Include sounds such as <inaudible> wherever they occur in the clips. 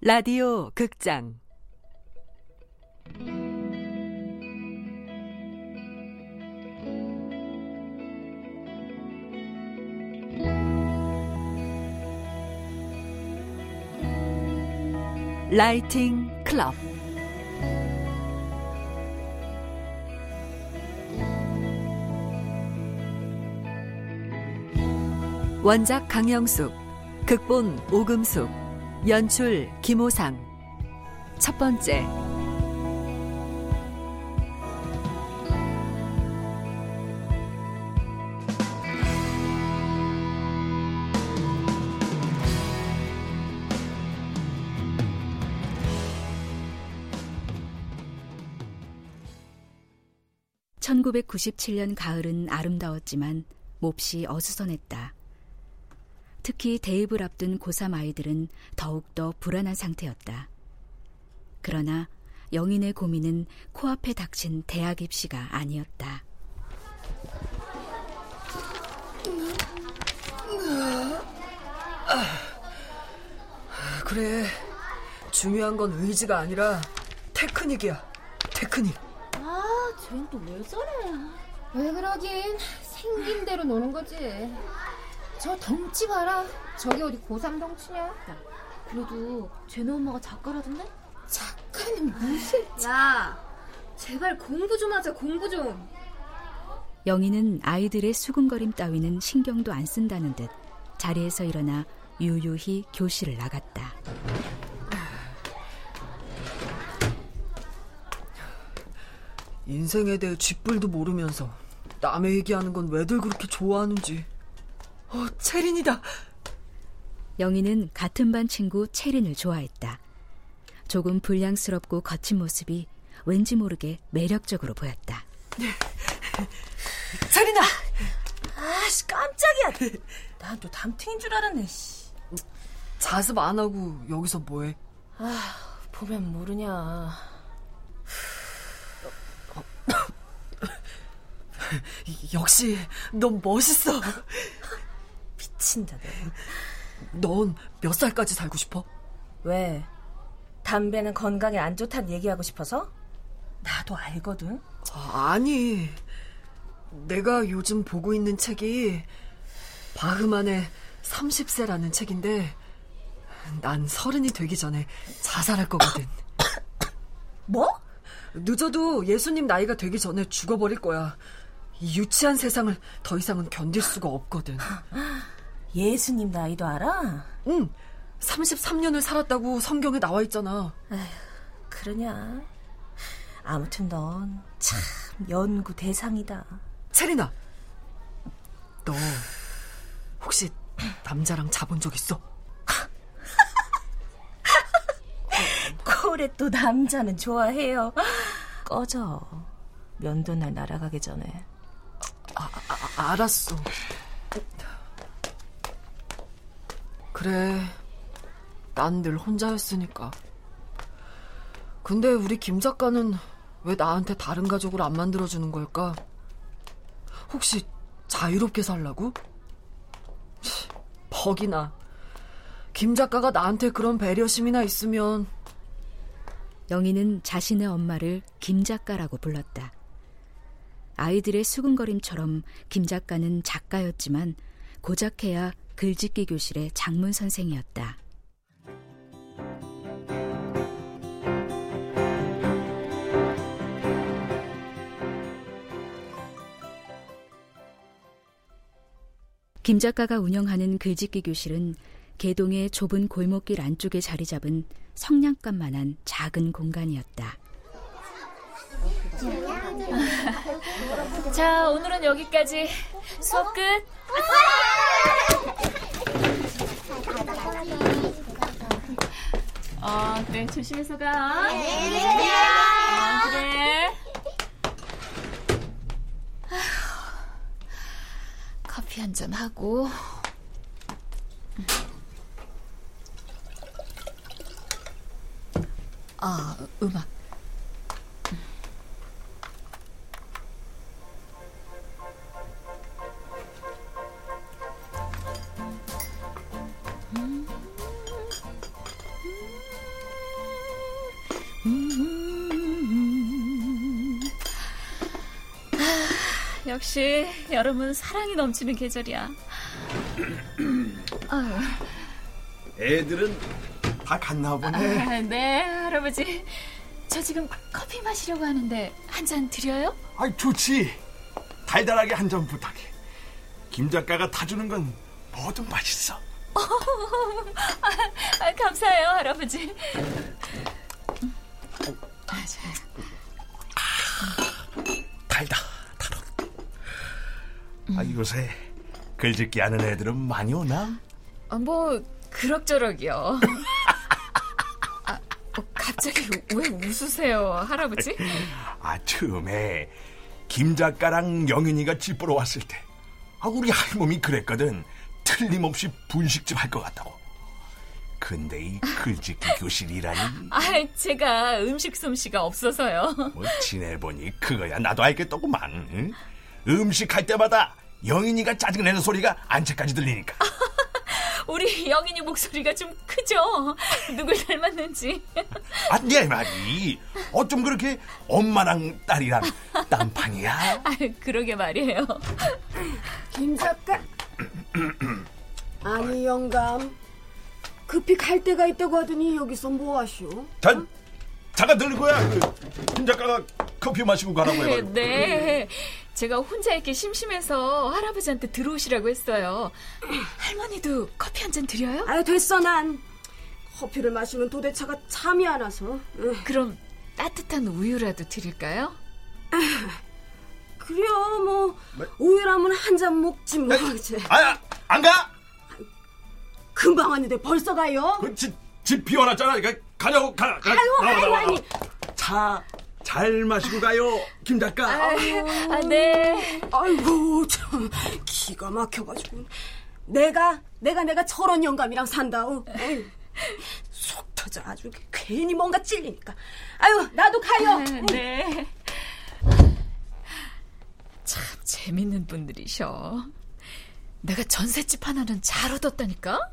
라디오 극장. 라이팅 클럽 원작 강영숙 극본 오금숙 연출 김호상 첫 번째 (1997년) 가을은 아름다웠지만 몹시 어수선했다. 특히 대입을 앞둔 고3 아이들은 더욱더 불안한 상태였다. 그러나 영인의 고민은 코앞에 닥친 대학 입시가 아니었다. 그래. 중요한 건 의지가 아니라 테크닉이야. 테크닉. 아, 쟤는 또왜 저래? 왜 그러긴 생긴 대로 노는 거지. 저 덩치 봐라. 저기 어디 고3 덩치냐? 야, 그래도 쟤네 엄마가 작가라던데? 작가는 무슨... 야, 제발 공부 좀 하자, 공부 좀. 영희는 아이들의 수근거림 따위는 신경도 안 쓴다는 듯 자리에서 일어나 유유히 교실을 나갔다. 인생에 대해 쥐뿔도 모르면서 남의 얘기하는 건 왜들 그렇게 좋아하는지. 어, 체린이다. 영희는 같은 반 친구 체린을 좋아했다. 조금 불량스럽고 거친 모습이 왠지 모르게 매력적으로 보였다. 체린아! 아씨, 깜짝이야. 난 또 담탱인 줄 알았네, 씨. 자습 안 하고 여기서 뭐해? 아, 보면 모르냐. 역시 넌 멋있어. 미친다, 넌몇 살까지 살고 싶어? 왜? 담배는 건강에 안 좋다는 얘기하고 싶어서? 나도 알거든. 아, 아니. 내가 요즘 보고 있는 책이 바흐만의 30세라는 책인데 난 서른이 되기 전에 자살할 거거든. <coughs> 뭐? 늦어도 예수님 나이가 되기 전에 죽어버릴 거야. 이 유치한 세상을 더 이상은 견딜 수가 없거든. <coughs> 예수님 나이도 알아? 응. 33년을 살았다고 성경에 나와 있잖아. 에휴, 그러냐. 아무튼 넌 참 연구 대상이다. 체리나, 너 혹시 남자랑 자본 적 있어? <laughs> 콜에 또 남자는 좋아해요. 꺼져. 면도날 날아가기 전에. 아, 아, 알았어. 그래. 난 늘 혼자였으니까. 근데 우리 김 작가는 왜 나한테 다른 가족을 안 만들어주는 걸까? 혹시 자유롭게 살라고? 퍽이나. 김 작가가 나한테 그런 배려심이나 있으면. 영희는 자신의 엄마를 김 작가라고 불렀다. 아이들의 수근거림처럼 김 작가는 작가였지만 고작해야 글짓기 교실의 장문 선생이었다. 김 작가가 운영하는 글짓기 교실은 개동의 좁은 골목길 안쪽에 자리 잡은 성냥감만한 작은 공간이었다. 자, 오늘은 여기까지. 수업 끝. 어, 그래, 조심해서 가. 네, 네. 어, 그래. 커피 한 잔 하고. 아, 음악. 역시 여름은 사랑이 넘치는 계절이야. <clears throat> 애들은 다 갔나 보네. 아, 네, 할아버지. 저 지금 커피 마시려고 하는데 한 잔 드려요? 아이 좋지. 달달하게 한 잔 부탁해. 김 작가가 타주는 건 뭐든 맛있어. <laughs> 아, 감사해요, 할아버지. 아, 자. 아 요새 글짓기 하는 애들은 많이 오나? 아, 뭐 그럭저럭이요. 아, 어, 갑자기 왜 웃으세요, 할아버지? 아 처음에 김 작가랑 영인이가 집 보러 왔을 때, 아 우리 할멈이 그랬거든. 틀림없이 분식집 할 것 같다고. 근데 이 글짓기 교실이라니 아, 제가 음식 솜씨가 없어서요. 뭐 지내보니 그거야 나도 알겠더구만. 응? 음식 할 때마다 영인이가 짜증내는 소리가 안채까지 들리니까. <laughs> 우리 영인이 목소리가 좀 크죠? 누굴 닮았는지. 아, 네 말이 어쩜 그렇게 엄마랑 딸이랑 딴판이야? 아, 그러게 말이에요. 김 작가. 아니 영감. 급히 갈 데가 있다고 하더니 여기서 뭐 하시오? 자, 잠깐 들는 거야. 그, 김 작가가 커피 마시고 가라고 네, 해가지고. 네. 제가 혼자 있기 심심해서 할아버지한테 들어오시라고 했어요. <clears throat> 할머니도 커피 한 잔 드려요? 아유 됐어 난. 커피를 마시면 도대체가 잠이 안 와서. 응. 그럼 따뜻한 우유라도 드릴까요? <laughs> 그래요 뭐 우유라면 한 잔 먹지 뭐. 그치? 아, 안 가? 금방 왔는데 벌써 가요? 그 집, 집 비워놨잖아. 그러니까 가냐고 가. 가 아이고 나와, 아이고 나와, 아니. 나와. 차, 잘 마시고 가요, 김 작가. 아, 아, 네. 아이고 참 기가 막혀가지고 내가 내가 내가 저런 영감이랑 산다. 어? 속 터져 아주 괜히 뭔가 찔리니까. 아유 나도 가요. 네. 참 재밌는 분들이셔. 내가 전셋집 하나는 잘 얻었다니까?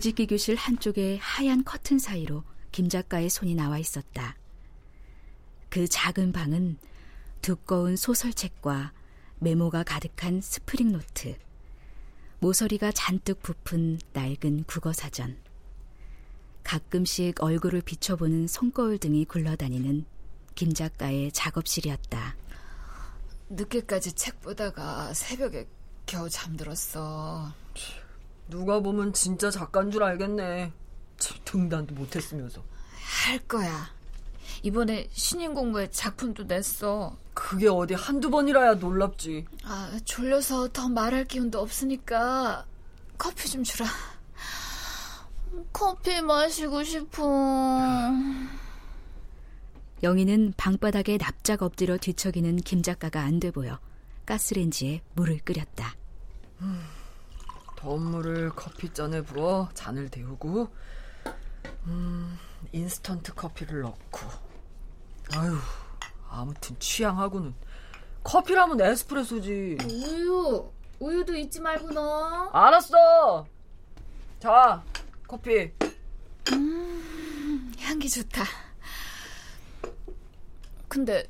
글짓기 교실 한쪽에 하얀 커튼 사이로 김 작가의 손이 나와 있었다. 그 작은 방은 두꺼운 소설책과 메모가 가득한 스프링 노트, 모서리가 잔뜩 부푼 낡은 국어 사전, 가끔씩 얼굴을 비춰보는 손거울 등이 굴러다니는 김 작가의 작업실이었다. 늦게까지 책 보다가 새벽에 겨우 잠들었어. 누가 보면 진짜 작가인 줄 알겠네. 참, 등단도 못했으면서. 할 거야. 이번에 신인 공부에 작품도 냈어. 그게 어디 한두 번이라야 놀랍지. 아, 졸려서 더 말할 기운도 없으니까 커피 좀 주라. 커피 마시고 싶어. 영희는 방바닥에 납작 엎드려 뒤척이는 김 작가가 안 돼 보여 가스레인지에 물을 끓였다. 더운 물을 커피잔에 부어 잔을 데우고, 음, 인스턴트 커피를 넣고. 아유, 아무튼 취향하고는. 커피라면 에스프레소지. 우유, 우유도 잊지 말고 넣어. 알았어. 자, 커피. 향기 좋다. 근데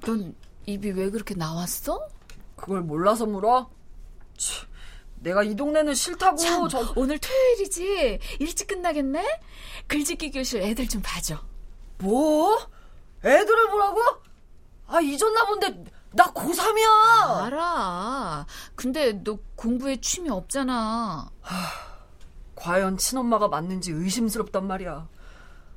넌 입이 왜 그렇게 나왔어? 그걸 몰라서 물어? 치, 내가 이 동네는 싫다고. 참, 저... 오늘 토요일이지. 일찍 끝나겠네? 글짓기 교실 애들 좀 봐줘. 뭐? 애들을 보라고? 아, 잊었나 본데, 나 고3이야! 알아. 근데 너 공부에 취미 없잖아. 과연 친엄마가 맞는지 의심스럽단 말이야.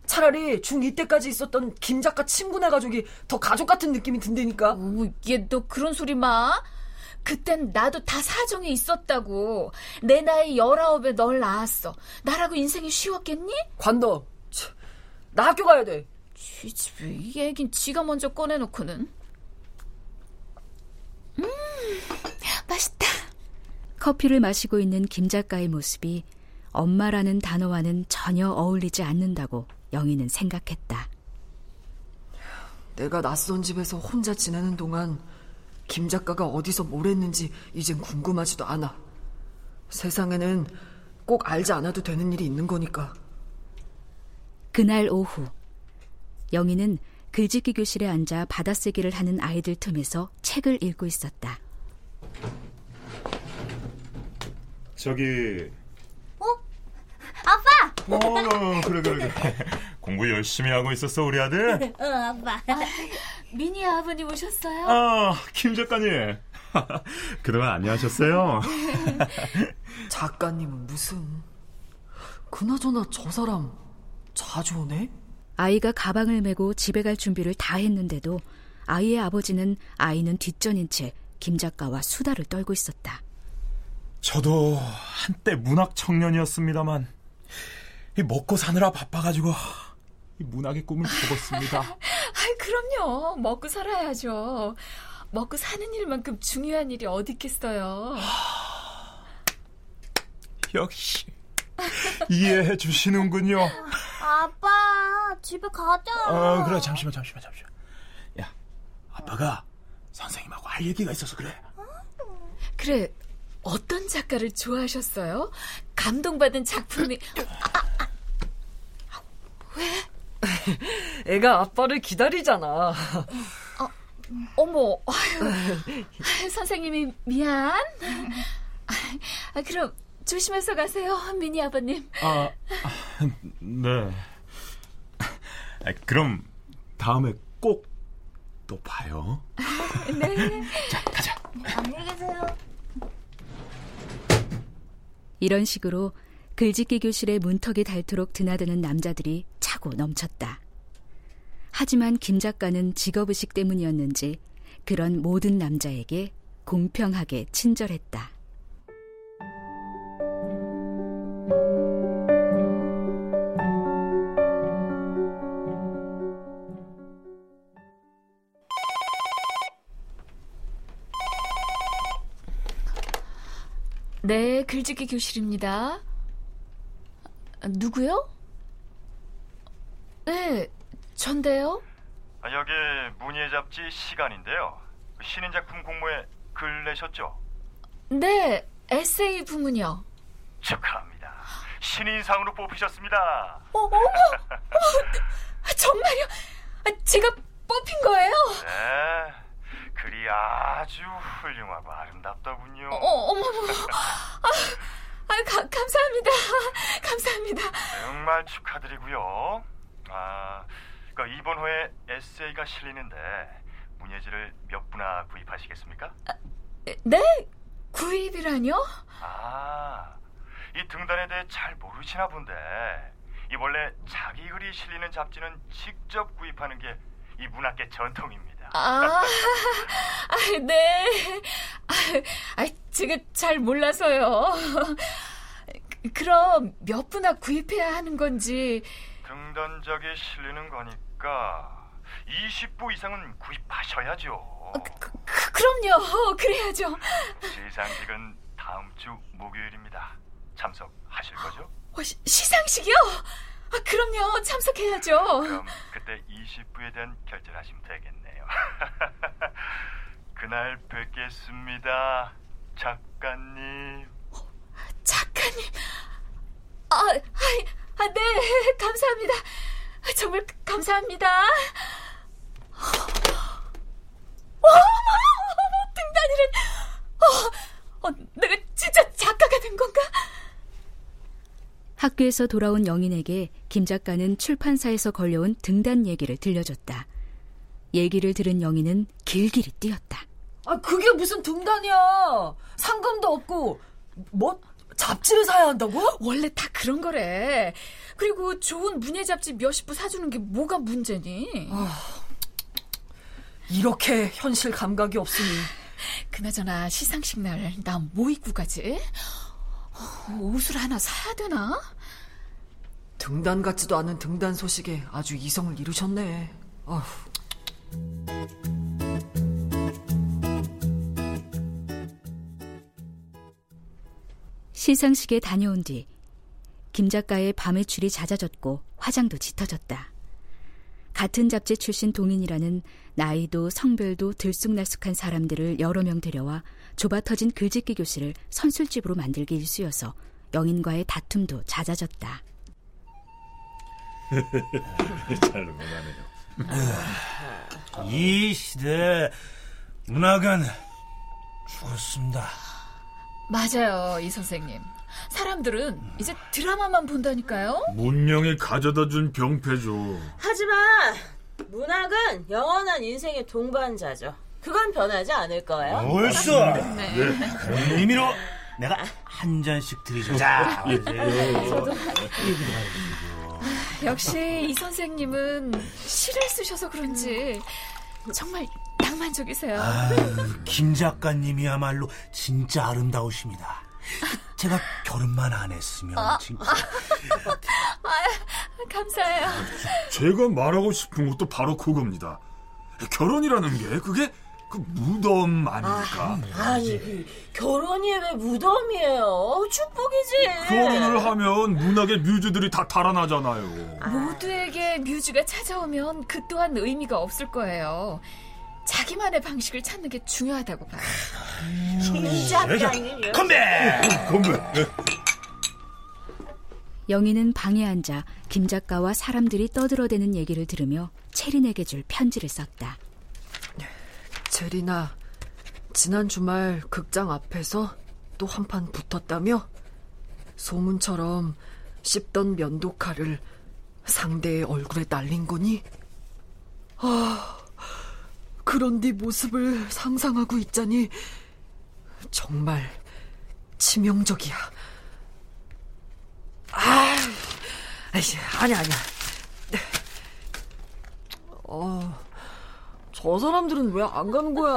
차라리 중2 때까지 있었던 김 작가 친구네 가족이 더 가족 같은 느낌이 든다니까. 오, 얘 너 그런 소리 마. 그땐 나도 다 사정이 있었다고. 내 나이 19에 널 낳았어. 나라고 인생이 쉬웠겠니? 관둬. 치, 나 학교 가야 돼. 쥐집에 이 얘긴 지가 먼저 꺼내놓고는. 음, 커피를 마시고 있는 김 작가의 모습이 엄마라는 단어와는 전혀 어울리지 않는다고 영희는 생각했다. 내가 낯선 집에서 혼자 지내는 동안 김 작가가 어디서 뭘 했는지 이젠 궁금하지도 않아. 세상에는 꼭 알지 않아도 되는 일이 있는 거니까. 그날 오후 영희는 글짓기 교실에 앉아 받아쓰기를 하는 아이들 틈에서 책을 읽고 있었다. 저기 어? 아빠! 어 그래 그래 그래 공부 열심히 하고 있었어 우리 아들? 응 <laughs> 아빠 미니 아버님 오셨어요? 아 김 작가님 <laughs> 그동안 안녕하셨어요? <laughs> 작가님은 무슨 그나저나 저 사람 자주 오네? 아이가 가방을 메고 집에 갈 준비를 다 했는데도 아이의 아버지는 아이는 뒷전인 채 김 작가와 수다를 떨고 있었다. 저도 한때 문학 청년이었습니다만 먹고 사느라 바빠가지고 문학의 꿈을 접었습니다. <laughs> 아, 그럼요. 먹고 살아야죠. 먹고 사는 일만큼 중요한 일이 어디 있겠어요. 역시 이해해 주시는군요. 아빠 집에 가자 어, 그래 잠시만 잠시만 잠시만. 야, 아빠가 선생님하고 할 얘기가 있어서 그래. 그래, 어떤 작가를 좋아하셨어요? 감동받은 작품이. 아, 아, 왜? <laughs> 애가 아빠를 기다리잖아. 어, 어머, 아유, 선생님이 미안. 아, 그럼 조심해서 가세요, 미니 아버님. 아, 네. 그럼 다음에 꼭 또 봐요. 네. 자, 가자. 안녕히 계세요 이런 식으로 글짓기 교실의 문턱이 닳도록 드나드는 남자들이 차고 넘쳤다. 하지만 김 작가는 직업의식 때문이었는지 그런 모든 남자에게 공평하게 친절했다. 네, 글짓기 교실입니다. 누구요? 네, 전데요. 아, 여기 문예 잡지 시간인데요. 신인 작품 공모에 글 내셨죠? 네, 에세이 부문이요. 축하합니다. 신인상으로 뽑히셨습니다. 어, 어머! 어, 정말요? 아, 제가 뽑힌 거예요? 네, 글이 아주 훌륭하고 아름답더군요. 어, 어머머. 아, 아 가, 감사합니다. 감사합니다. 정말 축하드리고요. 아, 그 이번 호에 에세이가 실리는데 문예지를 몇 부나 구입하시겠습니까? 네? 구입이라뇨? 아, 이 등단에 대해 잘 모르시나 본데 이 원래 자기 글이 실리는 잡지는 직접 구입하는 게 이 문학계 전통입니다. 아, 아 네. 아, 아, 제가 잘 몰라서요. 그럼 몇 부나 구입해야 하는 건지. 등단작에 실리는 거니까 20부 이상은 구입하셔야죠. 그, 그, 그럼요. 그래야죠. 시상식은 다음 주 목요일입니다. 참석하실 거죠? 어, 시, 시상식이요? 아, 그럼요. 참석해야죠. 그럼 그때 20부에 대한 결제를 하시면 되겠네요. <laughs> 그날 뵙겠습니다. 작가님. 어, 작가님. 아, 아, 아, 네. <laughs> 감사합니다. 정말 감사합니다. 어머, 등단이를. 어, 어, 내가 진짜 작가가 된 건가? 학교에서 돌아온 영인에게 김 작가는 출판사에서 걸려온 등단 얘기를 들려줬다. 얘기를 들은 영인은 길길이 뛰었다. 아, 그게 무슨 등단이야. 상금도 없고, 뭐, 잡지를 사야 한다고? 원래 다 그런 거래. 그리고 좋은 문예 잡지 몇십 부 사주는 게 뭐가 문제니? 아, 이렇게 현실 감각이 없으니. 그나저나 시상식 날 나 뭐 입고 가지? 옷을 하나 사야 되나? 등단 같지도 않은 등단 소식에 아주 이성을 이루셨네. 아휴. 시상식에 다녀온 뒤 김 작가의 밤의 줄이 잦아졌고 화장도 짙어졌다. 같은 잡지 출신 동인이라는 나이도 성별도 들쑥날쑥한 사람들을 여러 명 데려와 좁아 터진 글짓기 교실을 선술집으로 만들기 일쑤여서 영인과의 다툼도 잦아졌다. <laughs> 잘 넘어가네요. 이 시대 문학은 죽었습니다. 맞아요, 이 선생님. 사람들은 이제 드라마만 본다니까요. 문명이 가져다 준 병폐죠. 하지만 문학은 영원한 인생의 동반자죠. 그건 변하지 않을 거예요. 옳소. 네. 그런 의미로 내가 한 잔씩 드리죠. 자, 예. 저도 역시 이 선생님은 시를 쓰셔서 그런지 정말 낭만적이세요. 아유, 김 작가님이야말로 진짜 아름다우십니다. 제가 결혼만 안 했으면 진짜 아, <laughs> 감사해요. 제가 말하고 싶은 것도 바로 그겁니다. 결혼이라는 게 그게 그 무덤 아닙니까? 아니 그 결혼이 왜 무덤이에요? 축복이지. 결혼을 하면 문학의 뮤즈들이 다 달아나잖아요. 모두에게 뮤즈가 찾아오면 그 또한 의미가 없을 거예요. 자기만의 방식을 찾는 게 중요하다고 봐요. 김 작가님. 건배! 건배. 영희는 방에 앉아 김 작가와 사람들이 떠들어대는 얘기를 들으며 체린에게 줄 편지를 썼다. 체리나, 지난 주말 극장 앞에서 또 한 판 붙었다며? 소문처럼 씹던 면도칼을 상대의 얼굴에 날린 거니? 아, 그런 네 모습을 상상하고 있자니 정말 치명적이야. 아, 아이씨, 아니야, 아니야. 어, 저 사람들은 왜 안 가는 거야?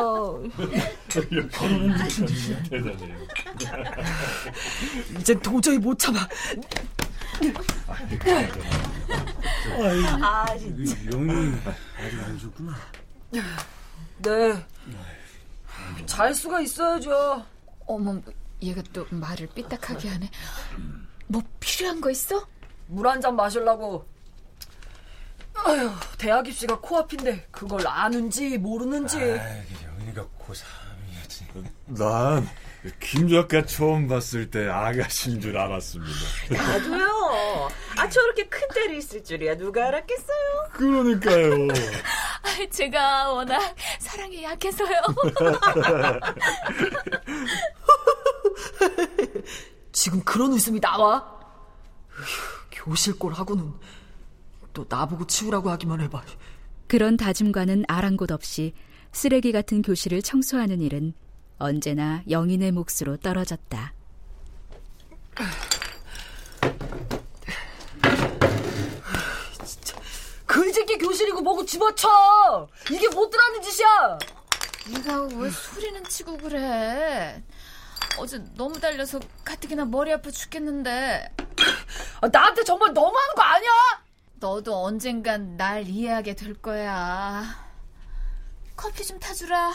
대단해요. <laughs> 이젠 도저히 못 참아. 아 진짜. 영이 아직 안 좋구나. 네. 잘 수가 있어야죠. 어머, 얘가 또 말을 삐딱하게 하네. 뭐 필요한 거 있어? 물 한 잔 마시려고. 아휴, 대학 입시가 코앞인데 그걸 아는지 모르는지. 영이가 고3이었지. 난 김 작가 처음 봤을 때 아가씨인 줄 알았습니다. 나도요. 아 저렇게 큰 딸이 있을 줄이야 누가 알았겠어요? 그러니까요. <laughs> 아, 제가 워낙 사랑에 약해서요. <laughs> 지금 그런 웃음이 나와? 으휴, 교실 꼴 하고는 또 나보고 치우라고 하기만 해봐. 그런 다짐과는 아랑곳 없이 쓰레기 같은 교실을 청소하는 일은 언제나 영인의 몫으로 떨어졌다. <laughs> 글짓기 교실이고 뭐고 집어쳐! 이게 못 들어가는 짓이야! 네가 왜 소리는 치고 그래? 어제 너무 달려서 가뜩이나 머리 아파 죽겠는데 아, 나한테 정말 너무하는 거 아니야? 너도 언젠간 날 이해하게 될 거야. 커피 좀 타주라.